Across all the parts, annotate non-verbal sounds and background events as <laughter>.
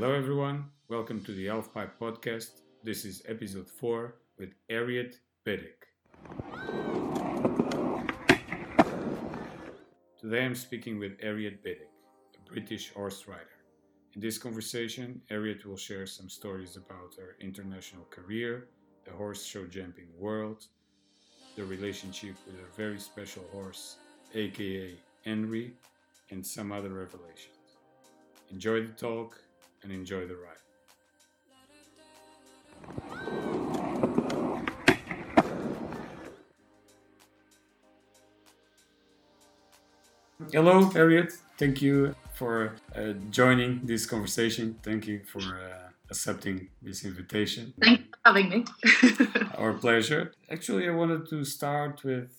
Hello, everyone. Welcome to the Half Pipe Podcast. This is episode 4 with Harriet Biddick. Today I'm speaking with Harriet Biddick, a British horse rider. In this conversation, Harriet will share some stories about her international career, the horse show jumping world, the relationship with her very special horse, aka Henry, and some other revelations. Enjoy the talk and enjoy the ride. Hello, Harriet. Thank you for uh, joining this conversation. Thank you for uh, accepting this invitation. Thank you for having me. <laughs> Our pleasure. Actually, I wanted to start with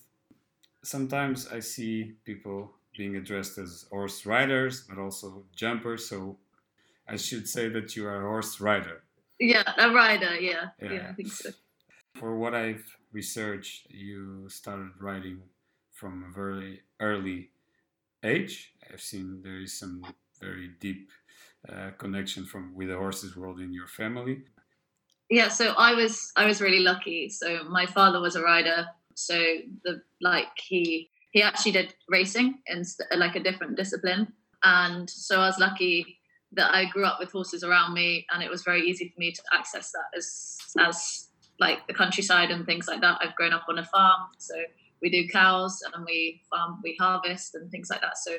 sometimes I see people being addressed as horse riders, but also jumpers. So I should say that you are a horse rider. yeah, a rider. Yeah, Yeah. yeah, I think so. For what I've researched, you started riding from a very early age. I've seen there is some very deep uh, connection from with the horses world in your family. Yeah, so I was I was really lucky. So my father was a rider. So the like he he actually did racing in like a different discipline, and so I was lucky that I grew up with horses around me, and it was very easy for me to access that as as like the countryside and things like that. I've grown up on a farm, so we do cows and we farm, we harvest and things like that. So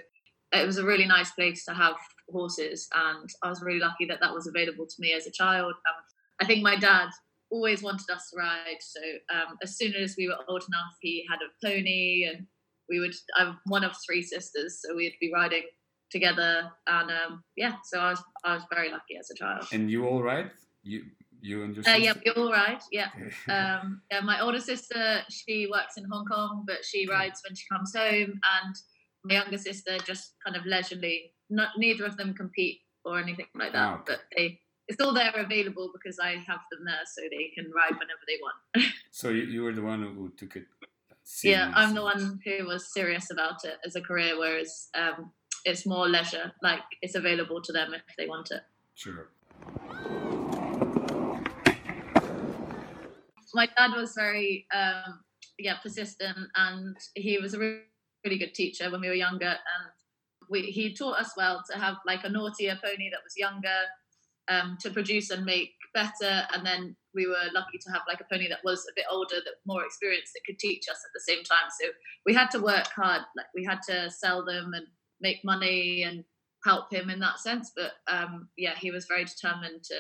it was a really nice place to have horses, and I was really lucky that that was available to me as a child. Um, I think my dad always wanted us to ride, so um, as soon as we were old enough, he had a pony, and we would. I'm one of three sisters, so we'd be riding together, and um, yeah, so I was I was very lucky as a child. And you all right? You you and your Uh, yeah, we all ride. Yeah. <laughs> Um, yeah, my older sister, she works in Hong Kong, but she rides when she comes home, and my younger sister just kind of leisurely. Not neither of them compete or anything like that, Ah, okay. but they it's all there available because I have them there, so they can ride whenever they want. <laughs> so you, you were the one who took it. yeah, I'm the one who was serious about it as a career, whereas um, it's more leisure. Like it's available to them if they want it. Sure. my dad was very um, yeah persistent and he was a really, good teacher when we were younger and we, he taught us well to have like a naughtier pony that was younger um, to produce and make better and then we were lucky to have like a pony that was a bit older that more experienced that could teach us at the same time so we had to work hard like we had to sell them and make money and help him in that sense but um, yeah he was very determined to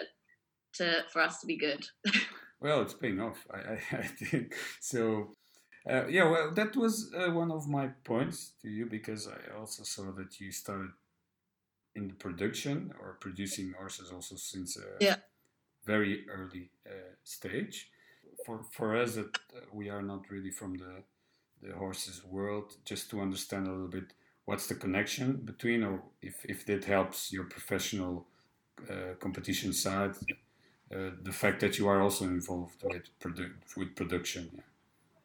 to for us to be good <laughs> Well, it's paying off, I, I, <laughs> I think. So, uh, yeah, well, that was uh, one of my points to you because I also saw that you started in the production or producing horses also since a Yeah. very early uh, stage. For for us, that uh, we are not really from the the horses world, just to understand a little bit what's the connection between, or if if that helps your professional uh, competition side uh, the fact that you are also involved with produ- with production. Yeah.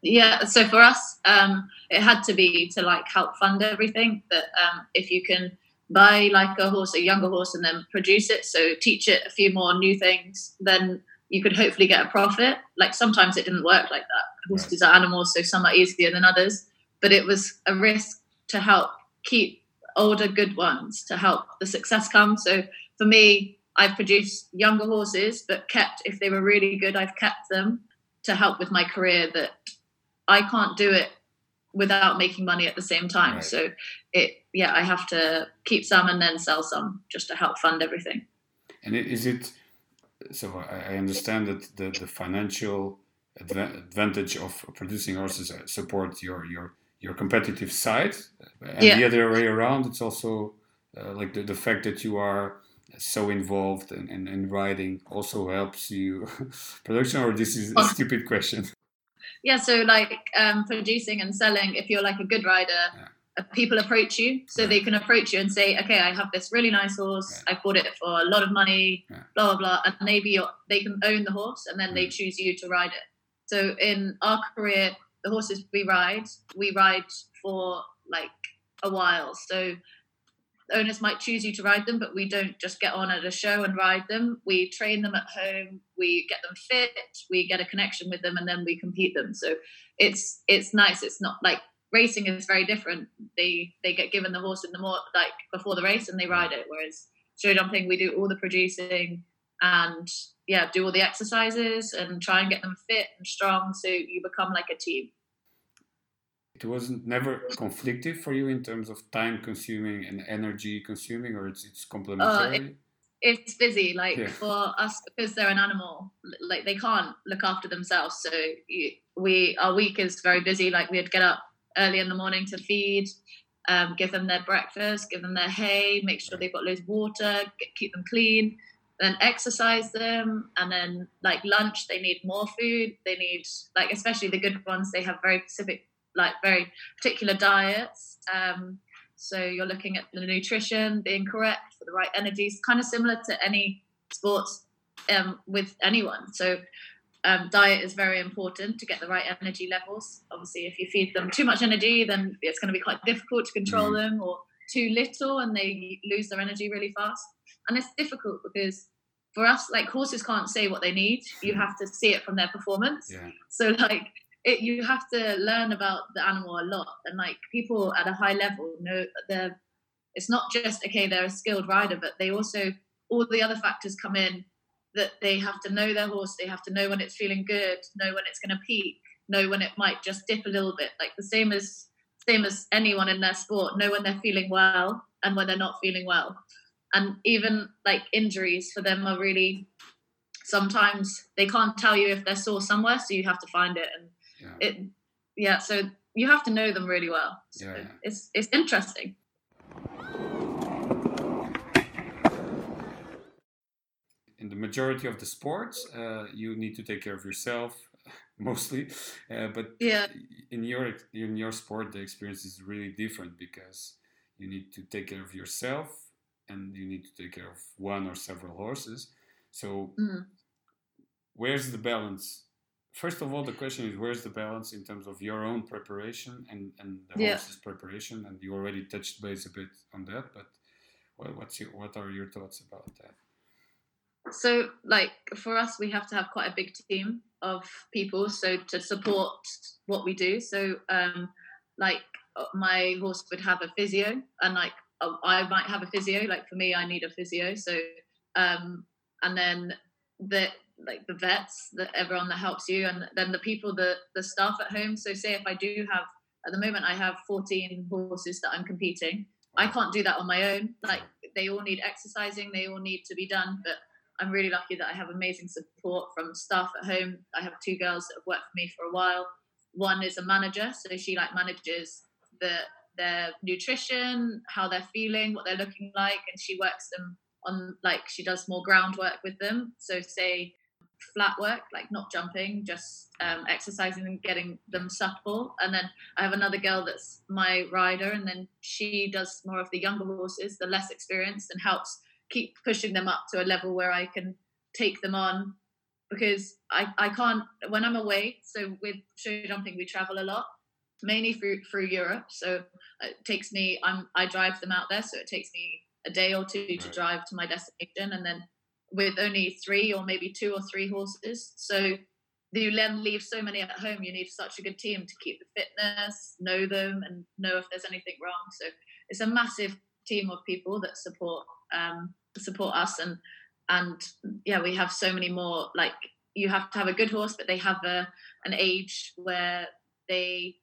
yeah so for us um it had to be to like help fund everything that um if you can buy like a horse a younger horse and then produce it so teach it a few more new things then you could hopefully get a profit like sometimes it didn't work like that horses are animals so some are easier than others but it was a risk to help keep older good ones to help the success come so for me i've produced younger horses but kept if they were really good i've kept them to help with my career that I can't do it without making money at the same time. Right. So it yeah, I have to keep some and then sell some just to help fund everything. And is it so? I understand that the, the financial advantage of producing horses support your your your competitive side, and Yeah. the other way around. It's also uh, like the, the fact that you are so involved in, in, in riding also helps you <laughs> production. Or this is a stupid question. Yeah, so like um, producing and selling, if you're like a good rider, Yeah. uh, people approach you. So Yeah. they can approach you and say, okay, I have this really nice horse. I bought it for a lot of money, blah, blah, blah. And maybe you're, they can own the horse and then they Mm. choose you to ride it. So in our career, the horses we ride, we ride for like a while. So owners might choose you to ride them, but we don't just get on at a show and ride them. We train them at home, we get them fit, we get a connection with them, and then we compete them. So it's it's nice. It's not like racing is very different. They they get given the horse in the more like before the race and they ride it. Whereas show jumping, we do all the producing and yeah, do all the exercises and try and get them fit and strong so you become like a team it wasn't never conflictive for you in terms of time consuming and energy consuming or it's it's complementary uh, it, it's busy like yeah. for us because they're an animal like they can't look after themselves so we our week is very busy like we'd get up early in the morning to feed um, give them their breakfast give them their hay make sure they've got loads of water get, keep them clean then exercise them and then like lunch they need more food they need like especially the good ones they have very specific like very particular diets. Um, so you're looking at the nutrition being correct for the right energies, kind of similar to any sports um, with anyone. So um, diet is very important to get the right energy levels. Obviously, if you feed them too much energy, then it's going to be quite difficult to control mm. them, or too little, and they lose their energy really fast. And it's difficult because for us, like horses can't say what they need. You mm. have to see it from their performance. Yeah. So like it, you have to learn about the animal a lot and like people at a high level know they're it's not just okay they're a skilled rider but they also all the other factors come in that they have to know their horse they have to know when it's feeling good know when it's going to peak know when it might just dip a little bit like the same as same as anyone in their sport know when they're feeling well and when they're not feeling well and even like injuries for them are really sometimes they can't tell you if they're sore somewhere so you have to find it and. It yeah so you have to know them really well. So yeah, it's it's interesting. In the majority of the sports uh, you need to take care of yourself <laughs> mostly uh, but yeah. in your in your sport the experience is really different because you need to take care of yourself and you need to take care of one or several horses. So mm. where's the balance first of all, the question is where's the balance in terms of your own preparation and, and the yeah. horse's preparation? And you already touched base a bit on that, but what, what's your, what are your thoughts about that? So, like for us, we have to have quite a big team of people so to support what we do. So, um, like uh, my horse would have a physio, and like uh, I might have a physio. Like for me, I need a physio. So, um, and then the like the vets, that everyone that helps you, and then the people, the the staff at home. So say if I do have at the moment I have 14 horses that I'm competing. I can't do that on my own. Like they all need exercising, they all need to be done. But I'm really lucky that I have amazing support from staff at home. I have two girls that have worked for me for a while. One is a manager, so she like manages the their nutrition, how they're feeling, what they're looking like, and she works them on like she does more groundwork with them. So say flat work, like not jumping, just um, exercising and getting them supple. And then I have another girl that's my rider, and then she does more of the younger horses, the less experienced, and helps keep pushing them up to a level where I can take them on. Because I, I can't when I'm away. So with show jumping, we travel a lot, mainly through through Europe. So it takes me. I'm I drive them out there, so it takes me a day or two to drive to my destination, and then with only three or maybe two or three horses. So you then leave so many at home. You need such a good team to keep the fitness, know them, and know if there's anything wrong. So it's a massive team of people that support um, support us, and and yeah, we have so many more. Like you have to have a good horse, but they have a an age where they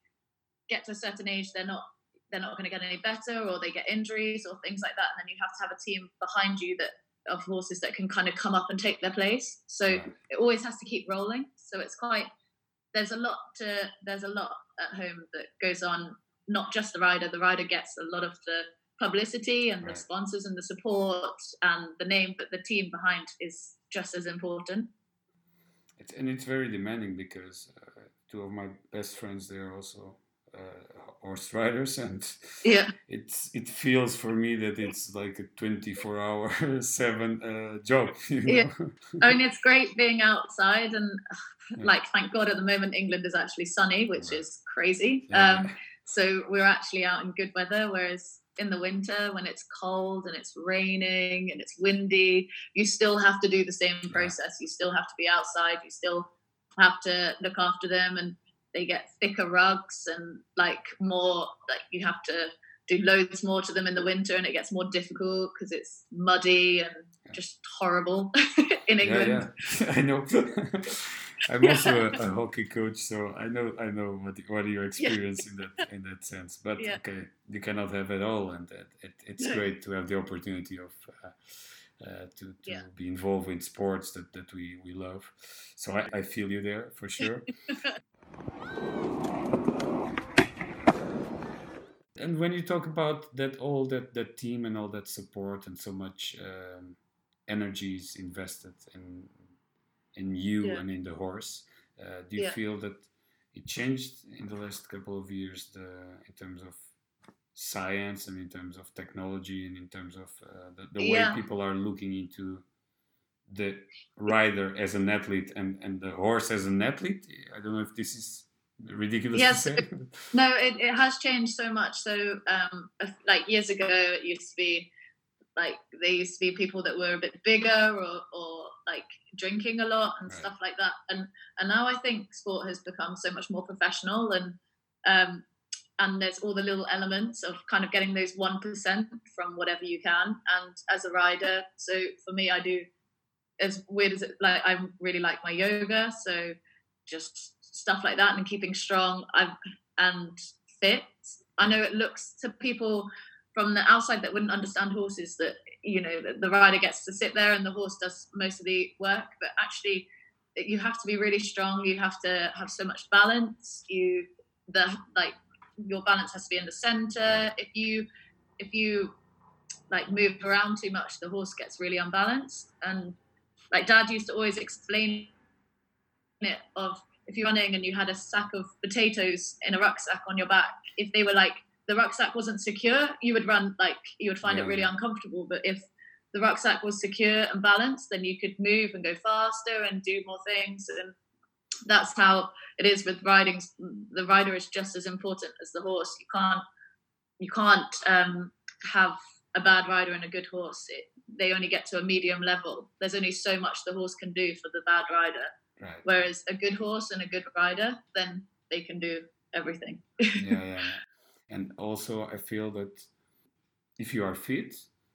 get to a certain age, they're not they're not going to get any better, or they get injuries or things like that, and then you have to have a team behind you that of horses that can kind of come up and take their place. So it always has to keep rolling. So it's quite there's a lot to there's a lot at home that goes on. Not just the rider. The rider gets a lot of the publicity and right. the sponsors and the support and the name, but the team behind is just as important. It's, and it's very demanding because uh, two of my best friends they are also horse riders and yeah it's it feels for me that it's like a 24 hour <laughs> 7 uh, job <laughs> you know? yeah i mean it's great being outside and <sighs> like thank god at the moment england is actually sunny which right. is crazy yeah. um, so we're actually out in good weather whereas in the winter when it's cold and it's raining and it's windy, you still have to do the same process. You still have to be outside. You still have to look after them and they get thicker rugs and like more like you have to do loads more to them in the winter and it gets more difficult because it's muddy and just horrible <laughs> in England. Yeah, yeah. <laughs> I know. <laughs> I'm also a, a, hockey coach, so I know I know what what you experience in that in that sense. But yeah. okay, you cannot have it all, and it, it, it's great to have the opportunity of uh, uh, to, to yeah. be involved in sports that, that we, we love. So I, I feel you there for sure. And when you talk about that all that that team and all that support and so much um, energy is invested in in you yeah. and in the horse uh, do you yeah. feel that it changed in the last couple of years the in terms of science and in terms of technology and in terms of uh, the, the yeah. way people are looking into the rider as an athlete and, and the horse as an athlete. I don't know if this is ridiculous yes, no, it, it has changed so much. So, um, like years ago, it used to be like there used to be people that were a bit bigger or, or like drinking a lot and right. stuff like that. And and now I think sport has become so much more professional and um, and there's all the little elements of kind of getting those 1% from whatever you can and as a rider so for me i do as weird as it like i really like my yoga so just stuff like that and keeping strong I'm, and fit i know it looks to people from the outside that wouldn't understand horses that you know the rider gets to sit there and the horse does most of the work but actually you have to be really strong you have to have so much balance you the like your balance has to be in the center. If you if you like move around too much, the horse gets really unbalanced. And like Dad used to always explain it of if you're running and you had a sack of potatoes in a rucksack on your back, if they were like the rucksack wasn't secure, you would run like you would find yeah. it really uncomfortable. But if the rucksack was secure and balanced, then you could move and go faster and do more things. And that's how it is with riding. The rider is just as important as the horse. You can't you can't um, have a bad rider and a good horse. It, they only get to a medium level. There's only so much the horse can do for the bad rider. Right. Whereas a good horse and a good rider, then they can do everything. yeah, yeah. <laughs> And also, I feel that if you are fit,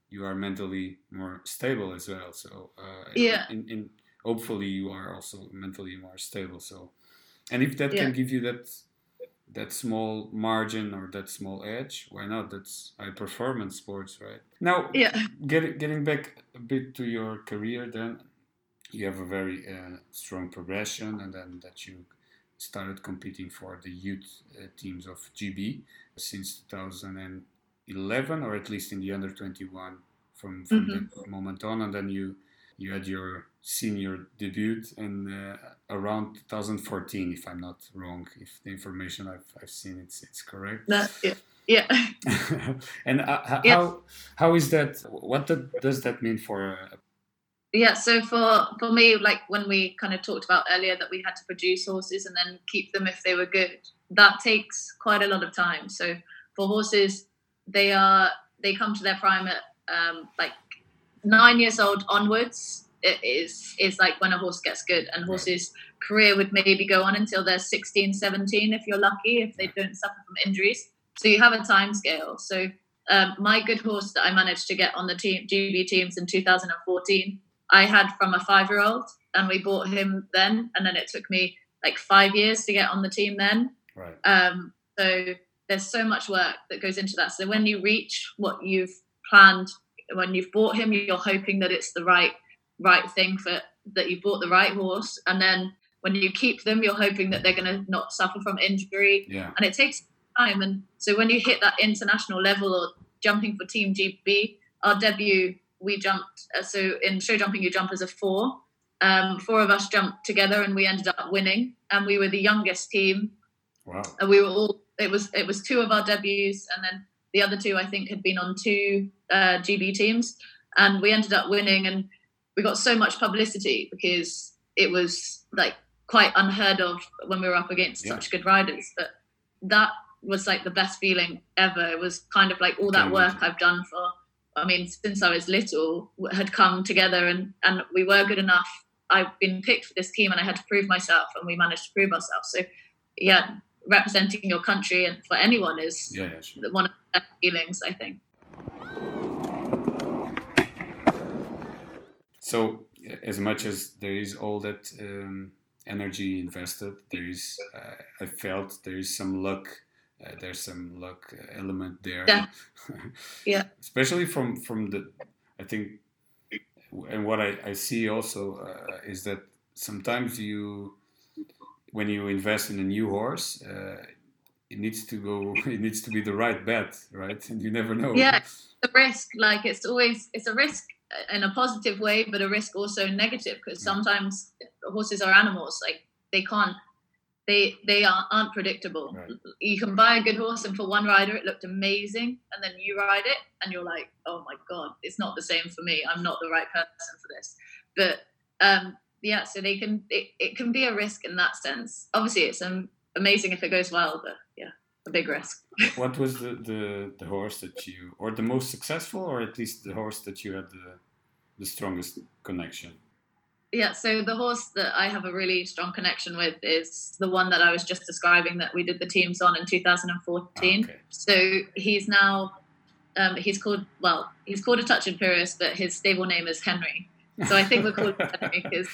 you are mentally more stable as well. So, uh, yeah. In, in hopefully you are also mentally more stable so and if that yeah. can give you that that small margin or that small edge why not? That's high performance sports right? Now yeah. get, getting back a bit to your career then you have a very uh, strong progression and then that you started competing for the youth uh, teams of gb since 2011 or at least in the under 21 from, from mm-hmm. that moment on and then you you had your senior debut in uh, around 2014, if I'm not wrong. If the information I've, I've seen it's it's correct. That, yeah. Yeah. <laughs> and uh, yeah. how how is that? What does that mean for? Uh, yeah. So for for me, like when we kind of talked about earlier that we had to produce horses and then keep them if they were good, that takes quite a lot of time. So for horses, they are they come to their prime at um, like nine years old onwards is is like when a horse gets good and horses career would maybe go on until they're 16 17 if you're lucky if they don't suffer from injuries. So you have a time scale. So um, my good horse that i managed to get on the team gb teams in 2014 i had from a five year old and we bought him then and then it took me like five years to get on the team then. Right. Um, so there's so much work that goes into that. So when you reach what you've planned when you've bought him, you're hoping that it's the right right thing for that you bought the right horse, and then when you keep them, you're hoping that they're going to not suffer from injury. Yeah. And it takes time. And so when you hit that international level or jumping for Team GB, our debut, we jumped. Uh, so in show jumping, you jump as a four. Um, four of us jumped together, and we ended up winning. And we were the youngest team. Wow. And we were all. It was it was two of our debuts, and then the other two I think had been on two uh, GB teams, and we ended up winning. And we got so much publicity because it was like quite unheard of when we were up against yeah. such good riders. But that was like the best feeling ever. It was kind of like all that work I've done for, I mean, since I was little, had come together and, and we were good enough. I've been picked for this team and I had to prove myself and we managed to prove ourselves. So, yeah, representing your country and for anyone is yeah, yeah, sure. one of the best feelings, I think. So, as much as there is all that um, energy invested, there is, uh, I felt there is some luck. Uh, there's some luck element there. Yeah. <laughs> yeah. Especially from from the, I think, and what I, I see also uh, is that sometimes you, when you invest in a new horse, uh, it needs to go. <laughs> It needs to be the right bet, right? And <laughs> you never know. Yeah, the risk. Like it's always it's a risk in a positive way, but a risk also negative because sometimes horses are animals. Like they can't, they they aren't predictable. Right. You can buy a good horse, and for one rider it looked amazing, and then you ride it, and you're like, oh my god, it's not the same for me. I'm not the right person for this. But um, yeah, so they can it, it can be a risk in that sense. Obviously, it's um, amazing if it goes well, but yeah, a big risk. <laughs> what was the, the, the horse that you, or the most successful, or at least the horse that you had the, the strongest connection? Yeah, so the horse that I have a really strong connection with is the one that I was just describing that we did the teams on in 2014. Okay. So he's now, um, he's called, well, he's called a touch imperious, but his stable name is Henry. So I think we're called <laughs> Henry because,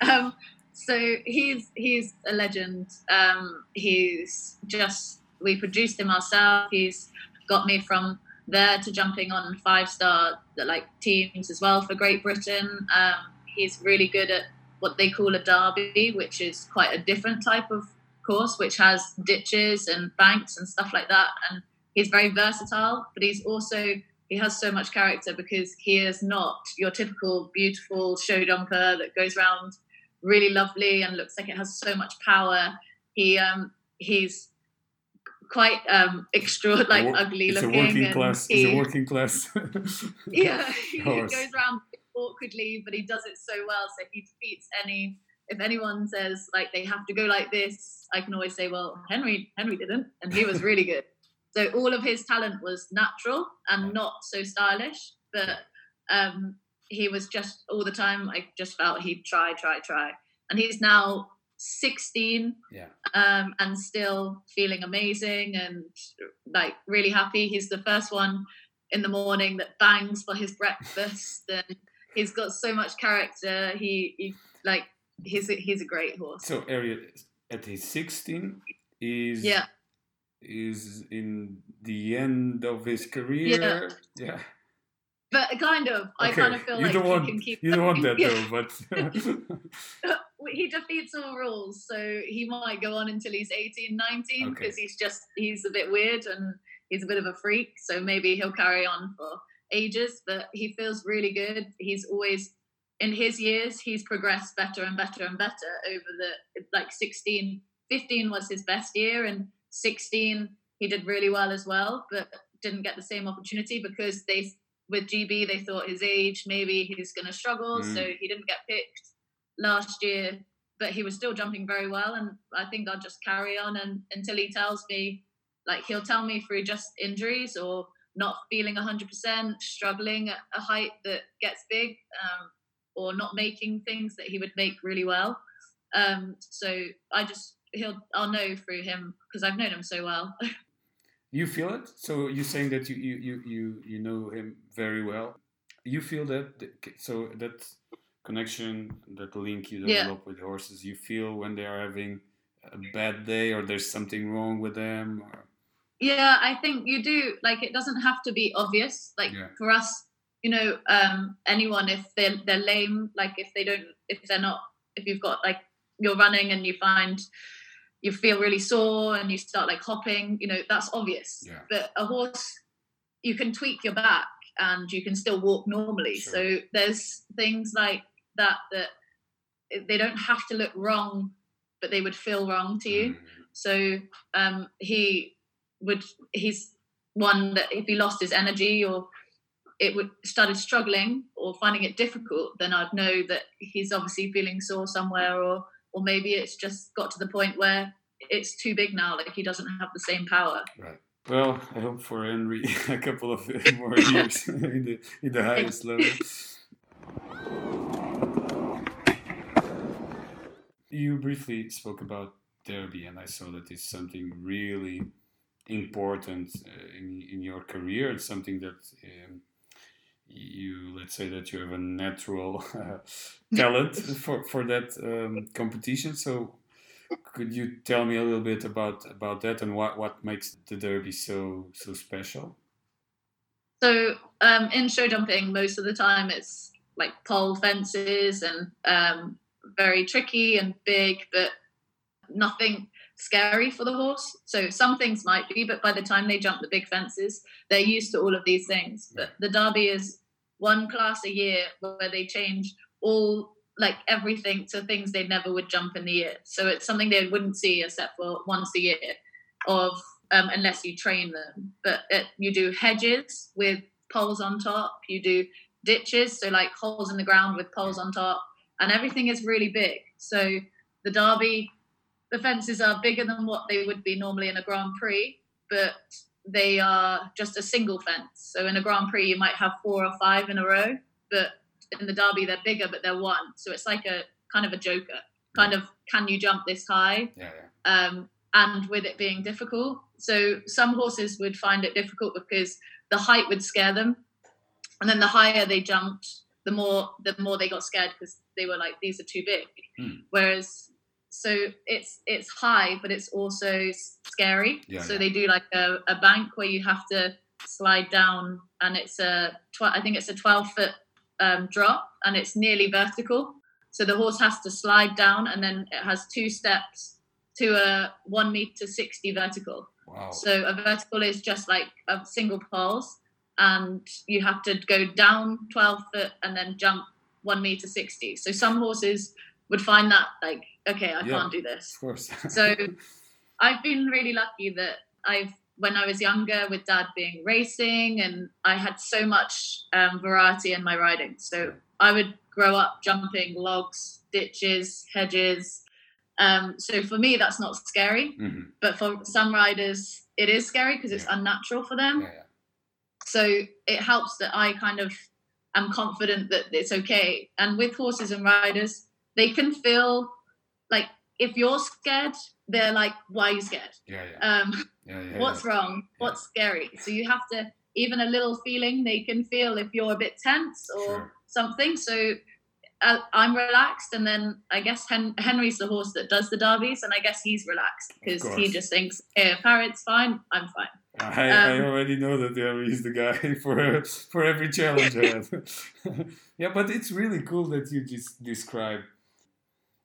um, so he's he's a legend. Um, he's just we produced him ourselves. He's got me from there to jumping on five star like teams as well for Great Britain. Um, he's really good at what they call a derby, which is quite a different type of course, which has ditches and banks and stuff like that. And he's very versatile, but he's also he has so much character because he is not your typical beautiful show jumper that goes around really lovely and looks like it has so much power. He um, he's quite um, extra, like ugly it's looking. A working class. He, he's a working class. yeah, he goes around awkwardly, but he does it so well. So if he defeats any. If anyone says like they have to go like this, I can always say, well, Henry Henry didn't, and he was really good. So all of his talent was natural and not so stylish, but um, he was just all the time. I just felt he'd try, try, try, and he's now 16 yeah. um, and still feeling amazing and like really happy. He's the first one in the morning that bangs for his breakfast <laughs> and he's got so much character. He, he like he's a, he's a great horse. So Ariat at his 16 is yeah. is in the end of his career? Yeah, yeah. But kind of. Okay. I kind of feel you like don't want. You don't want that though, but <laughs> <laughs> he defeats all rules, so he might go on until he's 18, 19 because okay. he's just he's a bit weird and he's a bit of a freak. So maybe he'll carry on for ages, but he feels really good. He's always in his years he's progressed better and better and better over the like 16 15 was his best year and 16 he did really well as well but didn't get the same opportunity because they with GB, they thought his age, maybe he's going to struggle. Mm. So he didn't get picked last year, but he was still jumping very well. And I think I'll just carry on and, until he tells me, like, he'll tell me through just injuries or not feeling 100%, struggling at a height that gets big, um, or not making things that he would make really well. Um, so I just, he'll, I'll know through him because I've known him so well. <laughs> You feel it. So you're saying that you you you you, you know him very well. You feel that so that connection, that link you develop yeah. with horses. You feel when they are having a bad day or there's something wrong with them. Or... Yeah, I think you do. Like it doesn't have to be obvious. Like yeah. for us, you know, um, anyone if they're they're lame, like if they don't, if they're not, if you've got like you're running and you find you feel really sore and you start like hopping, you know, that's obvious. Yeah. But a horse, you can tweak your back and you can still walk normally. Sure. So there's things like that that they don't have to look wrong, but they would feel wrong to you. Mm. So um, he would, he's one that if he lost his energy or it would started struggling or finding it difficult, then I'd know that he's obviously feeling sore somewhere or or maybe it's just got to the point where it's too big now. Like he doesn't have the same power. Right. Well, I hope for Henry <laughs> a couple of <laughs> more years <laughs> in the in the highest level. You briefly spoke about Derby, and I saw that it's something really important uh, in in your career. It's something that um, you let's say that you have a natural uh, talent <laughs> for for that um, competition. So, could you tell me a little bit about about that and what what makes the Derby so so special? So, um, in show jumping, most of the time it's like pole fences and um, very tricky and big, but nothing scary for the horse. So some things might be, but by the time they jump the big fences, they're used to all of these things. But the Derby is one class a year where they change all like everything to things they never would jump in the year. So it's something they wouldn't see except for once a year of um, unless you train them. But it, you do hedges with poles on top. You do ditches, so like holes in the ground with poles on top and everything is really big. So the Derby, the fences are bigger than what they would be normally in a Grand Prix, but they are just a single fence. So in a Grand Prix, you might have four or five in a row, but in the Derby, they're bigger, but they're one. So it's like a kind of a joker. Kind of, can you jump this high? Yeah, yeah. Um, and with it being difficult. So some horses would find it difficult because the height would scare them. And then the higher they jumped, the more the more they got scared because they were like these are too big Hmm. whereas so it's it's high but it's also scary Yeah, so yeah. they do like a, a bank where you have to slide down and it's a tw- i think it's a 12 foot um, drop and it's nearly vertical so the horse has to slide down and then it has two steps to a 1 meter 60 vertical Wow. so a vertical is just like a single pulse, and you have to go down 12 foot and then jump one meter 60. So some horses would find that like, okay, I Yeah. can't do this. of course. <laughs> So I've been really lucky that I've, when I was younger, with dad being racing, and I had so much um, variety in my riding. So I would grow up jumping logs, ditches, hedges. Um, so for me, that's not scary Mhm. but for some riders it is scary because it's Yeah. unnatural for them yeah. So it helps that i kind of am confident that it's okay. And with horses and riders they can feel like if you're scared they're like why are you scared? Yeah, yeah. um, yeah, yeah, what's wrong? What's scary? So you have to even a little feeling they can feel if you're a bit tense or Sure. something. So uh, i'm relaxed and then i guess Hen- henry's the horse that does the derbies and i guess he's relaxed because he just thinks hey, if harriet's fine i'm fine I, I Um, already know that Harry is the guy <laughs> for for every challenge I have. <laughs> yeah, but it's really cool that you just describe.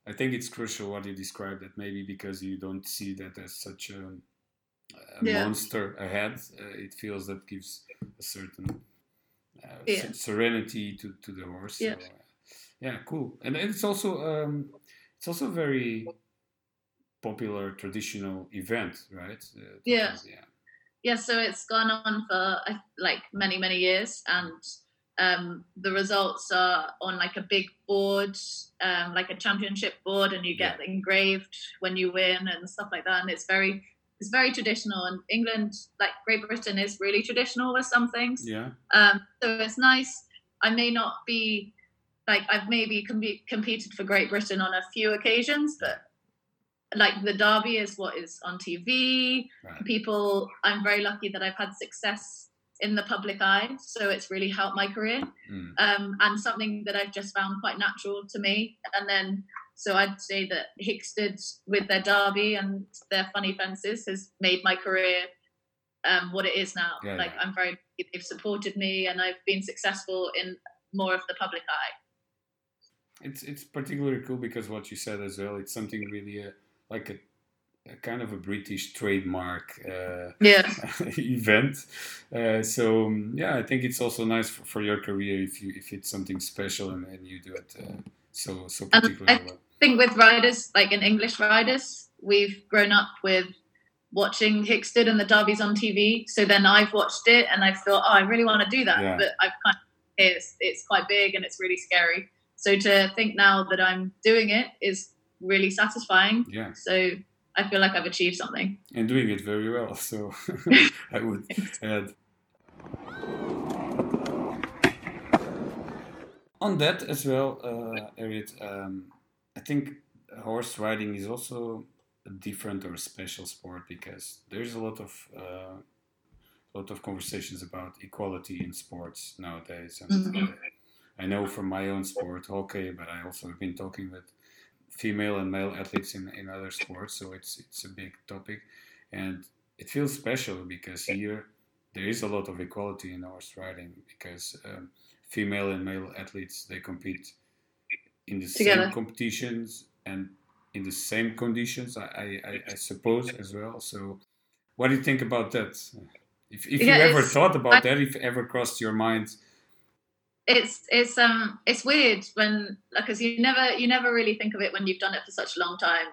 I think it's crucial what you described that maybe because you don't see that as such a, a Yeah. monster ahead, uh, it feels that gives a certain uh, Yeah. serenity to, to the horse. Yeah. So, uh, yeah, cool. And it's also um, it's also a very popular traditional event, right? Uh, Yeah. yeah. Yeah so it's gone on for like many many years and um, the results are on like a big board um, like a championship board and you get engraved when you win and stuff like that and it's very it's very traditional and england like great britain is really traditional with some things. Yeah. um, so it's nice. I may not be like i've maybe com- competed for great britain on a few occasions but like the derby is what is on tv Right. people i'm very lucky that i've had success in the public eye so it's really helped my career Mm. um, and something that i've just found quite natural to me and then so i'd say that hickstead with their derby and their funny fences has made my career um, what it is now Yeah, like yeah. i'm very they've supported me and i've been successful in more of the public eye It's it's particularly cool because what you said as well. It's something really uh, like a, a kind of a British trademark uh, yeah <laughs> event. Uh, so um, yeah, I think it's also nice for, for your career if you if it's something special and, and you do it uh, so so particularly I- well. think with riders, like in English riders, we've grown up with watching Hickstead and the Derbies on TV. So then I've watched it and I thought, oh, I really want to do that. Yeah. But I've kind of, it's, it's quite big and it's really scary. So to think now that I'm doing it is really satisfying. Yeah, So I feel like I've achieved something. And doing it very well. So <laughs> I would <laughs> add. On that as well, uh, um, I think horse riding is also a different or a special sport because there's a lot of uh, lot of conversations about equality in sports nowadays. And mm-hmm. I know from my own sport, hockey, but I also have been talking with female and male athletes in, in other sports, so it's it's a big topic, and it feels special because here there is a lot of equality in horse riding because um, female and male athletes they compete in the Together. same competitions and in the same conditions, I, I, I suppose as well. So, what do you think about that? If, if yeah, you ever thought about I, that, if ever crossed your mind, it's it's um it's weird when because you never you never really think of it when you've done it for such a long time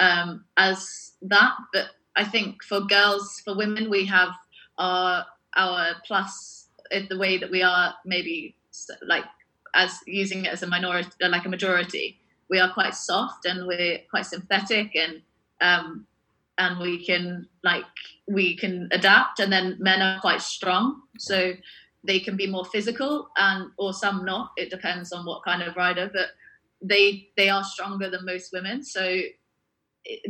um, as that. But I think for girls, for women, we have our our plus the way that we are maybe like as using it as a minority like a majority we are quite soft and we're quite sympathetic and um, and we can like we can adapt and then men are quite strong so they can be more physical and or some not it depends on what kind of rider but they they are stronger than most women so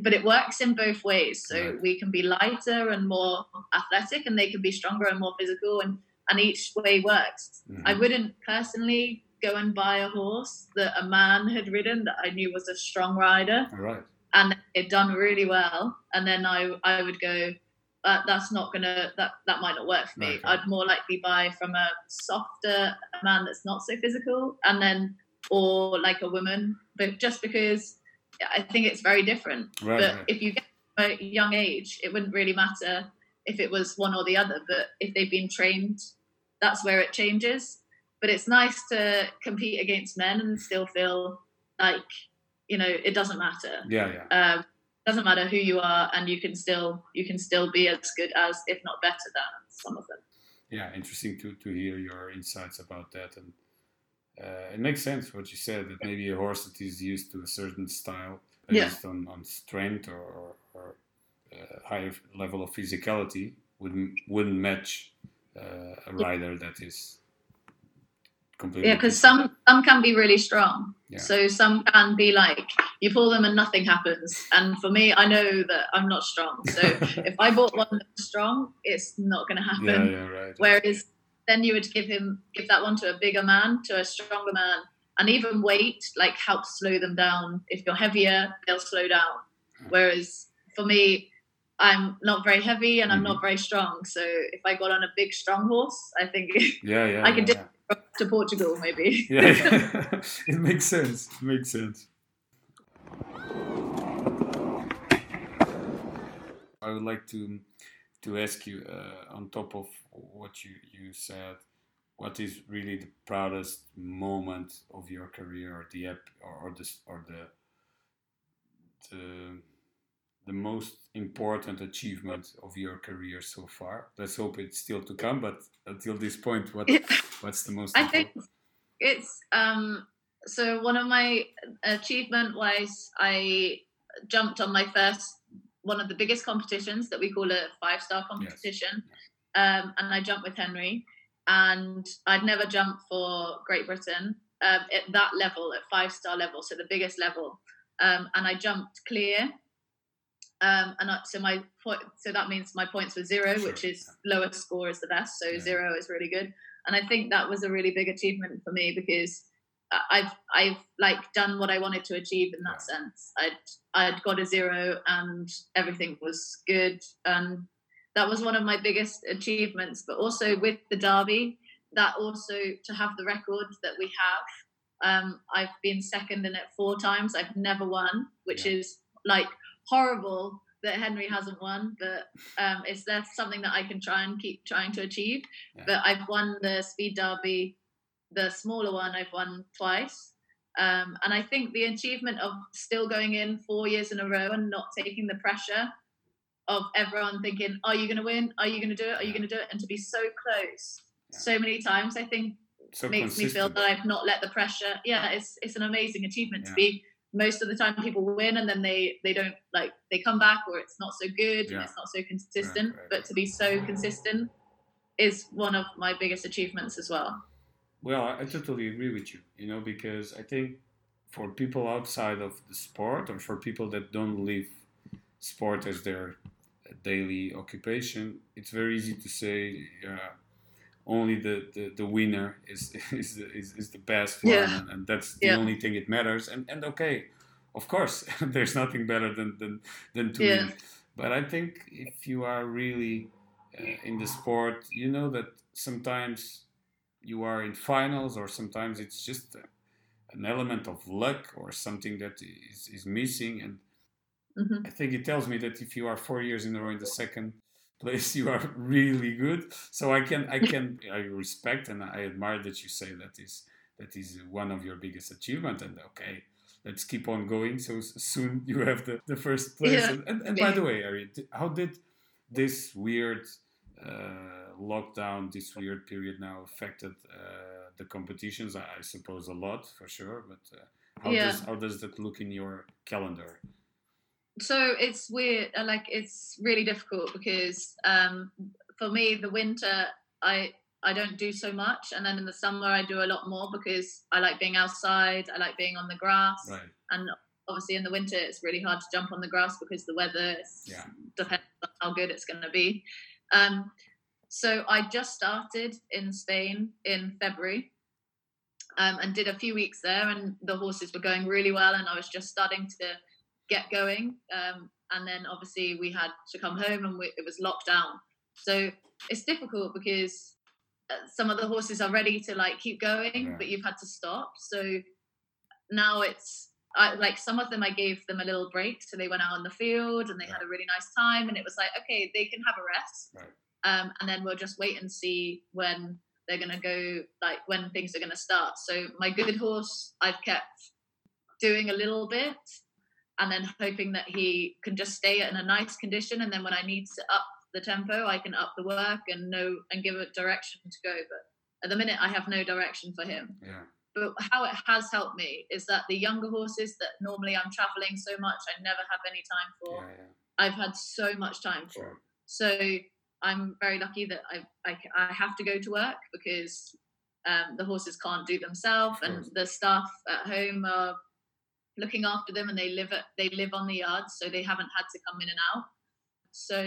but it works in both ways so right. we can be lighter and more athletic and they can be stronger and more physical and and each way works mm-hmm. i wouldn't personally go and buy a horse that a man had ridden that I knew was a strong rider. Right. And it done really well. And then I I would go, uh, that's not gonna that that might not work for me. Okay. I'd more likely buy from a softer man that's not so physical, and then or like a woman, but just because I think it's very different. Right, but right. if you get a young age, it wouldn't really matter if it was one or the other. But if they've been trained, that's where it changes but it's nice to compete against men and still feel like you know it doesn't matter. Yeah, yeah. Um, doesn't matter who you are, and you can still you can still be as good as, if not better than, some of them. Yeah, interesting to to hear your insights about that, and uh, it makes sense what you said that maybe a horse that is used to a certain style based yeah. on, on strength or, or, uh, higher level of physicality wouldn't wouldn't match uh, a rider that is completely. Yeah, because some some can be really strong. Yeah. So some can be like you pull them and nothing happens. And for me, I know that I'm not strong. So <laughs> if I bought one that's strong, it's not going to happen. Yeah, yeah, right. Whereas then you would give him give that one to a bigger man, to a stronger man, and even weight like helps slow them down. If you're heavier, they'll slow down. Whereas for me, I'm not very heavy and I'm mm-hmm. not very strong. So if I got on a big strong horse, I think yeah, yeah, <laughs> I could yeah, to Portugal, maybe. <laughs> yeah, yeah. <laughs> it makes sense. It makes sense. I would like to to ask you uh, on top of what you, you said, what is really the proudest moment of your career, or the ep- or, or the or the the the most important achievement of your career so far? Let's hope it's still to come, but until this point, what what's the most? I important? think it's um, so one of my achievement wise, I jumped on my first one of the biggest competitions that we call a five star competition, yes. um, and I jumped with Henry, and I'd never jumped for Great Britain um, at that level, at five star level, so the biggest level, um, and I jumped clear um, and I, so my point, so that means my points were zero, sure. which is lowest score is the best. So yeah. zero is really good, and I think that was a really big achievement for me because I've I've like done what I wanted to achieve in that sense. I'd I'd got a zero and everything was good, and that was one of my biggest achievements. But also with the derby, that also to have the record that we have. Um, I've been second in it four times. I've never won, which yeah. is like horrible that Henry hasn't won, but um, it's that's something that I can try and keep trying to achieve. Yeah. But I've won the Speed Derby, the smaller one, I've won twice. Um, and I think the achievement of still going in four years in a row and not taking the pressure of everyone thinking, "Are you going to win? Are you going to do it? Are you going to do it?" and to be so close yeah. so many times, I think so makes me feel that I've not let the pressure. Yeah, it's it's an amazing achievement yeah. to be most of the time people win and then they they don't like they come back or it's not so good Yeah. and it's not so consistent. But to be so consistent is one of my biggest achievements as well. Well, I I totally agree with you, you know, because I think for people outside of the sport or for people that don't live sport as their daily occupation, it's very easy to say uh, only the, the, the winner is, <laughs> is, the- is, is the best one, Yeah. and, and that's the Yeah. only thing it matters. And, and okay, of course, <laughs> there's nothing better than, than, than to Yeah. win. But I think if you are really uh, in the sport, you know that sometimes you are in finals, or sometimes it's just uh, an element of luck or something that is, is missing. And hmm I think it tells me that if you are four years in a row in the second place, you are <laughs> really good. So I can, I can, I respect and I admire that you say that is that is one of your biggest achievement. And okay, let's keep on going. So soon <laughs> you have the, the first place. Yeah. And, and, by the way, Ari, how did this weird uh, lockdown, this weird period now affected uh, the competitions? I, I suppose a lot for sure, but uh, how Yeah. does how does that look in your calendar? So it's weird uh, like it's really difficult because um for me the winter i i don't do so much and then in the summer i do a lot more because i like being outside i like being on the grass Right. and obviously in the winter it's really hard to jump on the grass because the weather is, Yeah. depends on how good it's going to be um so i just started in spain in february um, and did a few weeks there and the horses were going really well and i was just starting to get going um, and then obviously we had to come home and we, it was locked down. So it's difficult because uh, some of the horses are ready to like keep going Yeah. but you've had to stop. So now it's I, like some of them i gave them a little break so they went out on the field and they had a really nice time and it was like okay they can have a rest. Right. um, and then we'll just wait and see when they're going to go like when things are going to start. So my good horse i've kept doing a little bit and then hoping that he can just stay in a nice condition and then when i need to up the tempo i can up the work and know and give a direction to go but at the minute i have no direction for him Yeah. but how it has helped me is that the younger horses that normally i'm traveling so much i never have any time for Yeah. Yeah. i've had so much time for Sure. so I'm very lucky that I, I, I have to go to work because um, the horses can't do themselves, and the staff at home are looking after them, and they live at they live on the yard, so they haven't had to come in and out. So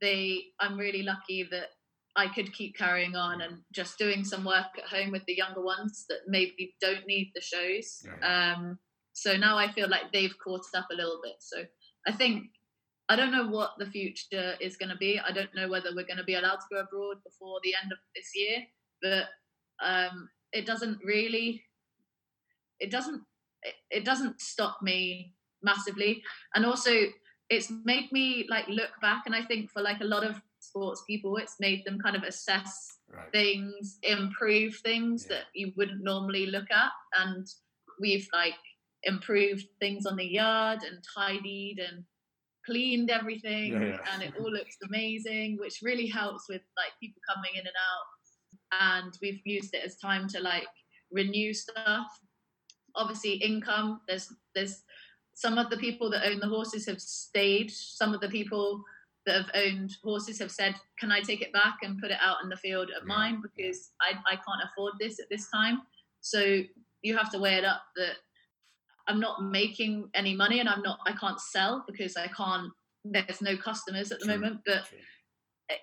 they, I'm really lucky that I could keep carrying on and just doing some work at home with the younger ones that maybe don't need the shows. Yeah, Um, so now I feel like they've caught up a little bit. So I think I don't know what the future is going to be. I don't know whether we're going to be allowed to go abroad before the end of this year, but um, it doesn't really. It doesn't. It, it doesn't stop me massively, and also it's made me like look back, and I think for like a lot of sports people, it's made them kind of assess Right. things, improve things Yeah. that you wouldn't normally look at. And we've like improved things on the yard and tidied and cleaned everything Yeah, yeah. and it <laughs> all looks amazing, which really helps with like people coming in and out. And we've used it as time to like renew stuff. Obviously income, there's there's some of the people that own the horses have stayed, some of the people that have owned horses have said, "Can I take it back and put it out in the field at Yeah, mine because I, I can't afford this at this time." So you have to weigh it up that I'm not making any money and I'm not I can't sell because I can't. There's no customers at the True, moment, but True.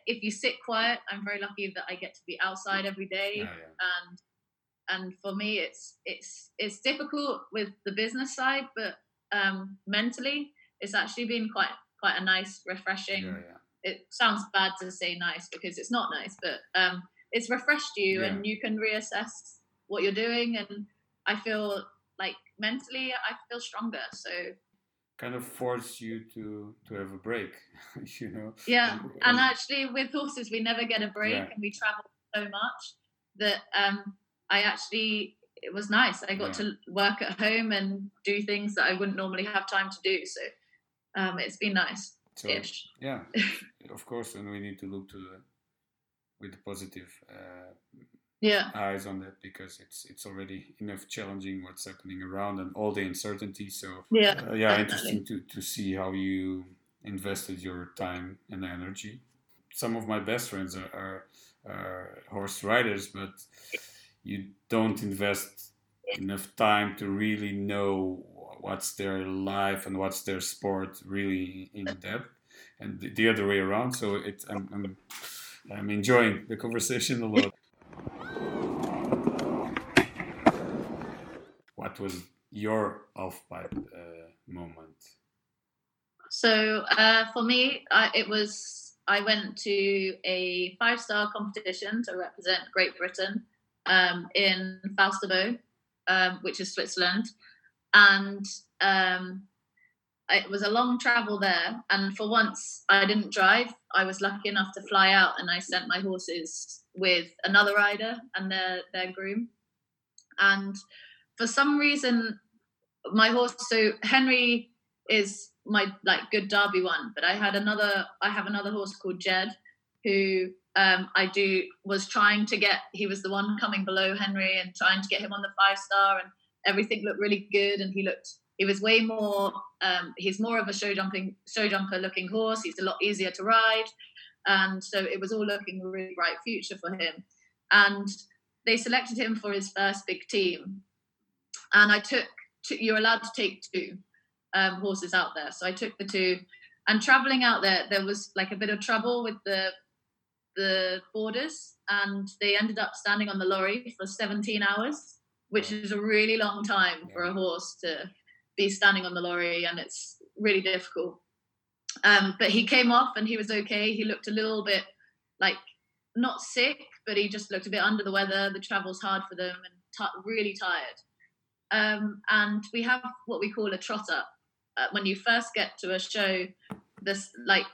if you sit quiet, I'm very lucky that I get to be outside every day Yeah, yeah. and and for me it's it's it's difficult with the business side but um mentally it's actually been quite quite a nice refreshing Yeah, yeah. it sounds bad to say nice because it's not nice but um it's refreshed you Yeah. and you can reassess what you're doing and i feel like mentally i feel stronger so Kind of force you to to have a break, <laughs> you know. yeah And- and actually with horses we never get a break and we travel so much that um i actually it was nice i got Yeah. to work at home and do things that i wouldn't normally have time to do so um it's been nice so yeah, <laughs> of course, and we need to look to the with the positive uh, yeah eyes on that because it's it's already enough challenging what's happening around and all the uncertainty. So yeah uh, yeah, definitely. interesting to to see how you invested your time and energy. Some of my best friends are, are, are horse riders, but you don't invest enough time to really know what's their life and what's their sport really in depth, and the, the other way around. So it, I'm, I'm I'm enjoying the conversation a lot. what was your half pipe uh, moment? So uh, for me, I, it was I went to a five star competition to represent Great Britain um, in Falsterbo, um, which is Switzerland, and um, it was a long travel there. And for once, I didn't drive. I was lucky enough to fly out, and I sent my horses with another rider and their their groom. And for some reason, my horse. So Henry is my like good Derby one, but I had another. I have another horse called Jed, who um, I do was trying to get. He was the one coming below Henry and trying to get him on the five star, and everything looked really good. And he looked. He was way more. Um, he's more of a show jumping, show jumper looking horse. He's a lot easier to ride, and so it was all looking a really bright future for him. And they selected him for his first big team, and I took. Two, you're allowed to take two um, horses out there, so I took the two. And traveling out there, there was like a bit of trouble with the the borders, and they ended up standing on the lorry for 17 hours, which is a really long time for a horse to be standing on the lorry, and it's really difficult. Um, but he came off and he was okay. He looked a little bit like not sick, but he just looked a bit under the weather. The travel's hard for them and t- really tired. Um, and we have what we call a trot up. Uh, when you first get to a show, this like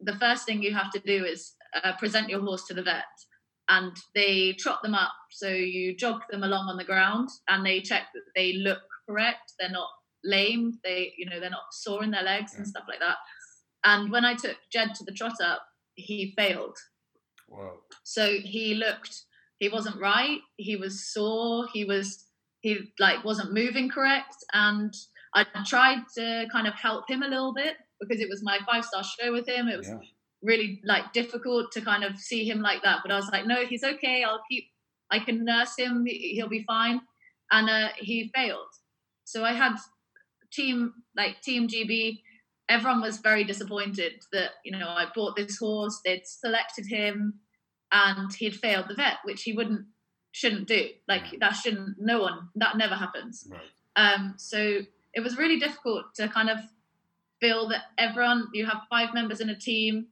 the first thing you have to do is uh, present your horse to the vet, and they trot them up. So you jog them along on the ground, and they check that they look correct. They're not lame. They you know they're not sore in their legs and stuff like that. And when I took Jed to the trot up, he failed. Wow. So he looked, he wasn't right. He was sore. He was, he like wasn't moving correct. And I tried to kind of help him a little bit because it was my five star show with him. It was Yeah. Really like difficult to kind of see him like that. But I was like, no, he's okay. I'll keep, I can nurse him. He- He'll be fine. And uh, he failed. So I had team, like Team GB, everyone was very disappointed that, you know, I bought this horse, they'd selected him and he'd failed the vet, which he wouldn't, shouldn't do. Like that shouldn't, no one, that never happens. Right. Um, so it was really difficult to kind of feel that everyone, you have five members in a team,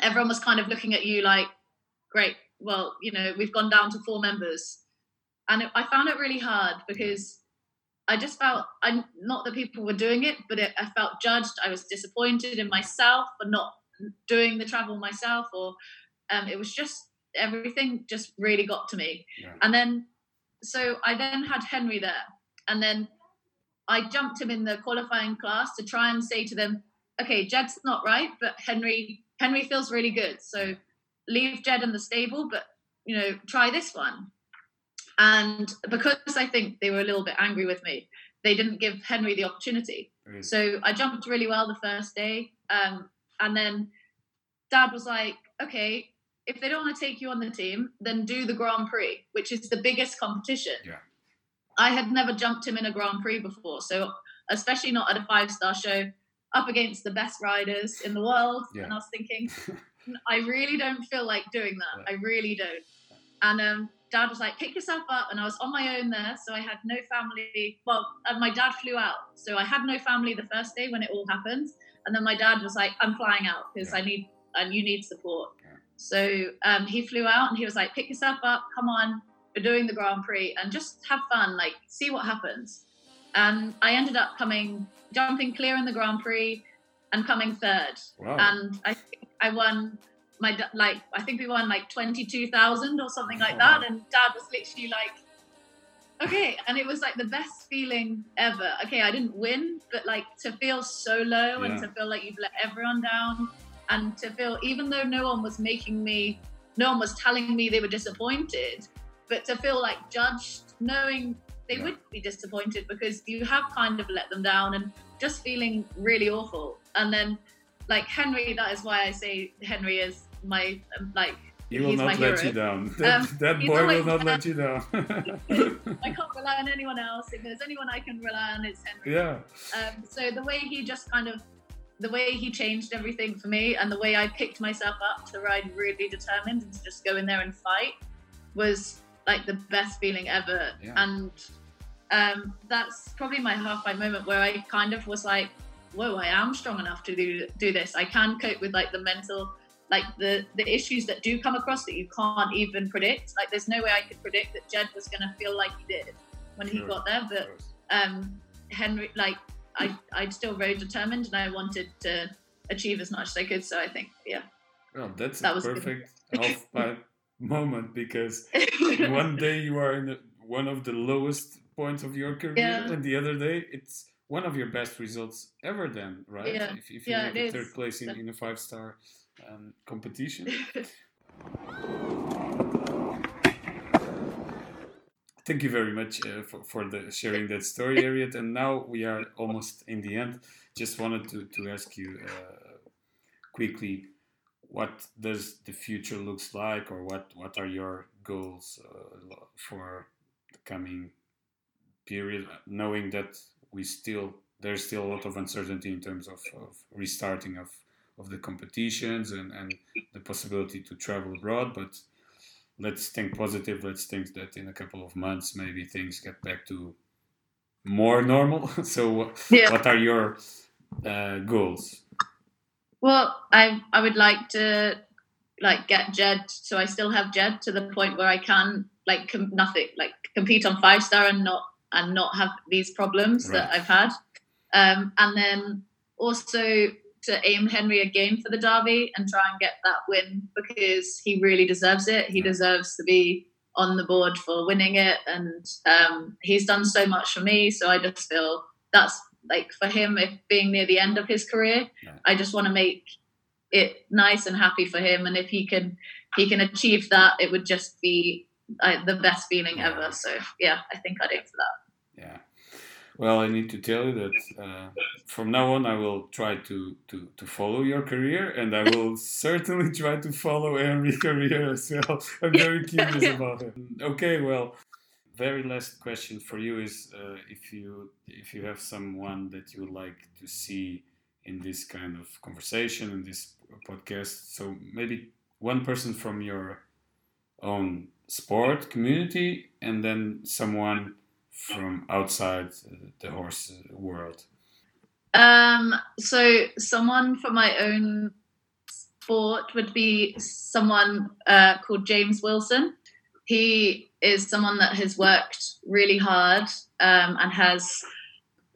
everyone was kind of looking at you like, great, well, you know, we've gone down to four members. And it, I found it really hard because I just felt, I'm not that people were doing it, but it, I felt judged. I was disappointed in myself for not doing the travel myself, or um, it was just everything just really got to me. Yeah. And then, so I then had Henry there, and then I jumped him in the qualifying class to try and say to them, okay, Jed's not right, but Henry Henry feels really good, so leave Jed in the stable, but you know, try this one. And because I think they were a little bit angry with me, they didn't give Henry the opportunity. Really. So I jumped really well the first day. Um, and then dad was like, okay, if they don't want to take you on the team, then do the Grand Prix, which is the biggest competition. Yeah. I had never jumped him in a Grand Prix before. So, especially not at a five star show up against the best riders in the world. Yeah. And I was thinking, I really don't feel like doing that. Yeah. I really don't. And um, dad was like, pick yourself up. And I was on my own there. So I had no family. Well, my dad flew out. So I had no family the first day when it all happened. And then my dad was like, I'm flying out because Yeah. I need, and you need support. So um, he flew out and he was like, pick yourself up. Come on. We're doing the Grand Prix and just have fun. Like, see what happens. And I ended up coming, jumping clear in the Grand Prix and coming third Wow. and I think I won my like I think we won like twenty two thousand or something like that, and Dad was literally like, okay, and it was like the best feeling ever. Okay, I didn't win, but like to feel so low and to feel like you've let everyone down, and to feel even though no one was making me, no one was telling me they were disappointed. but to feel like judged, knowing they Yeah. would be disappointed because you have kind of let them down and just feeling really awful. And then, like Henry, that is why I say Henry is my um, like He will he's not my let hero. you down. That, Um, that he's boy will always- not let you down. <laughs> I can't rely on anyone else. If there's anyone I can rely on, it's Henry. yeah. Um, so the way he just kind of, the way he changed everything for me, and the way I picked myself up to ride really determined and to just go in there and fight, was like the best feeling ever. Yeah. And um, that's probably my half pipe moment where I kind of was like, "Whoa, I am strong enough to do do this. I can cope with like the mental." Like the the issues that do come across that you can't even predict. Like there's no way I could predict that Jed was going to feel like he did when he Sure. got there, but um, Henry, like I, I still very determined and I wanted to achieve as much as I could. So I think, yeah. Well, that's That a perfect half pipe <laughs> moment because <laughs> one day you are in the, one of the lowest points of your career, Yeah. and the other day it's one of your best results ever. Then, right? Yeah. If, if you Yeah, make a third place in, in a five star um, competition. <laughs> Thank you very much uh, for, for the sharing that story, <laughs> Harriet. And now we are almost in the end. Just wanted to, to ask you uh, quickly, what does the future looks like, or what, what are your goals uh, for the coming period? Knowing that we still there's still a lot of uncertainty in terms of, of restarting of, of the competitions and, and the possibility to travel abroad, but let's think positive. Let's think that in a couple of months, maybe things get back to more normal. <laughs> so, Yeah. what are your uh, goals? Well, I, I would like to like get Jed. So I still have Jed to the point where I can like com- nothing, like compete on five star and not, and not have these problems that I've had. Um, and then also to aim Henry again for the derby and try and get that win because he really deserves it. He Yeah. deserves to be on the board for winning it, and um, he's done so much for me. So I just feel that's like for him, if being near the end of his career, Yeah. I just want to make it nice and happy for him. And if he can, he can achieve that, it would just be uh, the best feeling Yeah. ever. So yeah, I think I'd aim for that. Well, I need to tell you that uh, from now on, I will try to, to, to follow your career, and I will <laughs> certainly try to follow Henry's <laughs> career as well. I'm very curious about it. Okay, well, very last question for you is uh, if you if you have someone that you would like to see in this kind of conversation in this podcast. So maybe one person from your own sport community, and then someone from outside the horse world. Um, so someone from my own sport would be someone uh, called James Wilson. He is someone that has worked really hard um, and has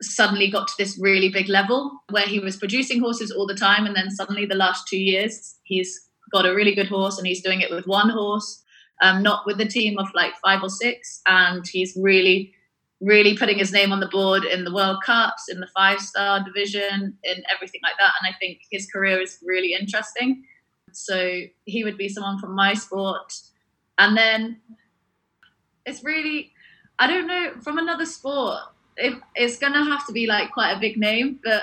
suddenly got to this really big level where he was producing horses all the time, and then suddenly the last two years he's got a really good horse and he's doing it with one horse, um, not with a team of like five or six, and he's really really putting his name on the board in the World Cups, in the five star division, in everything like that. And I think his career is really interesting. So he would be someone from my sport. And then it's really, I don't know, from another sport, it, it's going to have to be like quite a big name, but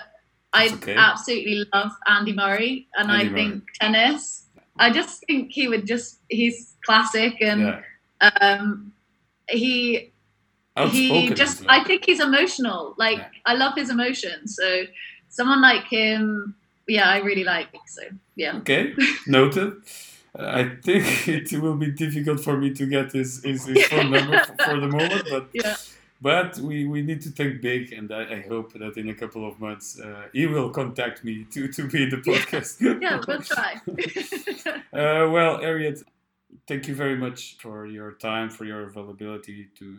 I okay. absolutely love Andy Murray. And Andy I think tennis, I just think he would just, he's classic and yeah, um, he he just I think he's emotional like Yeah. i love his emotion. so someone like him yeah i really like so yeah Okay, <laughs> noted. I think <laughs> it will be difficult for me to get his, his, his phone number for, for the moment, but <laughs> Yeah. but we, we need to think big, and I, I hope that in a couple of months uh, he will contact me to, to be in the podcast. yeah we'll try uh, well, Harriet, thank you very much for your time, for your availability to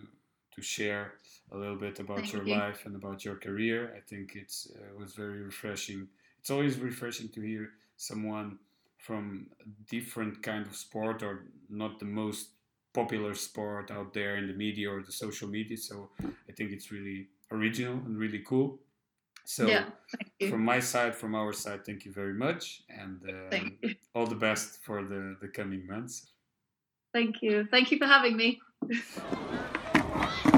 to share a little bit about Thank your you. life and about your career. I think it's uh, was very refreshing. It's always refreshing to hear someone from a different kind of sport or not the most popular sport out there in the media or the social media. So I think it's really original and really cool. So yeah from my side, from our side, thank you very much, and um, all the best for the, the coming months. Thank you. Thank you for having me. <laughs> Come on.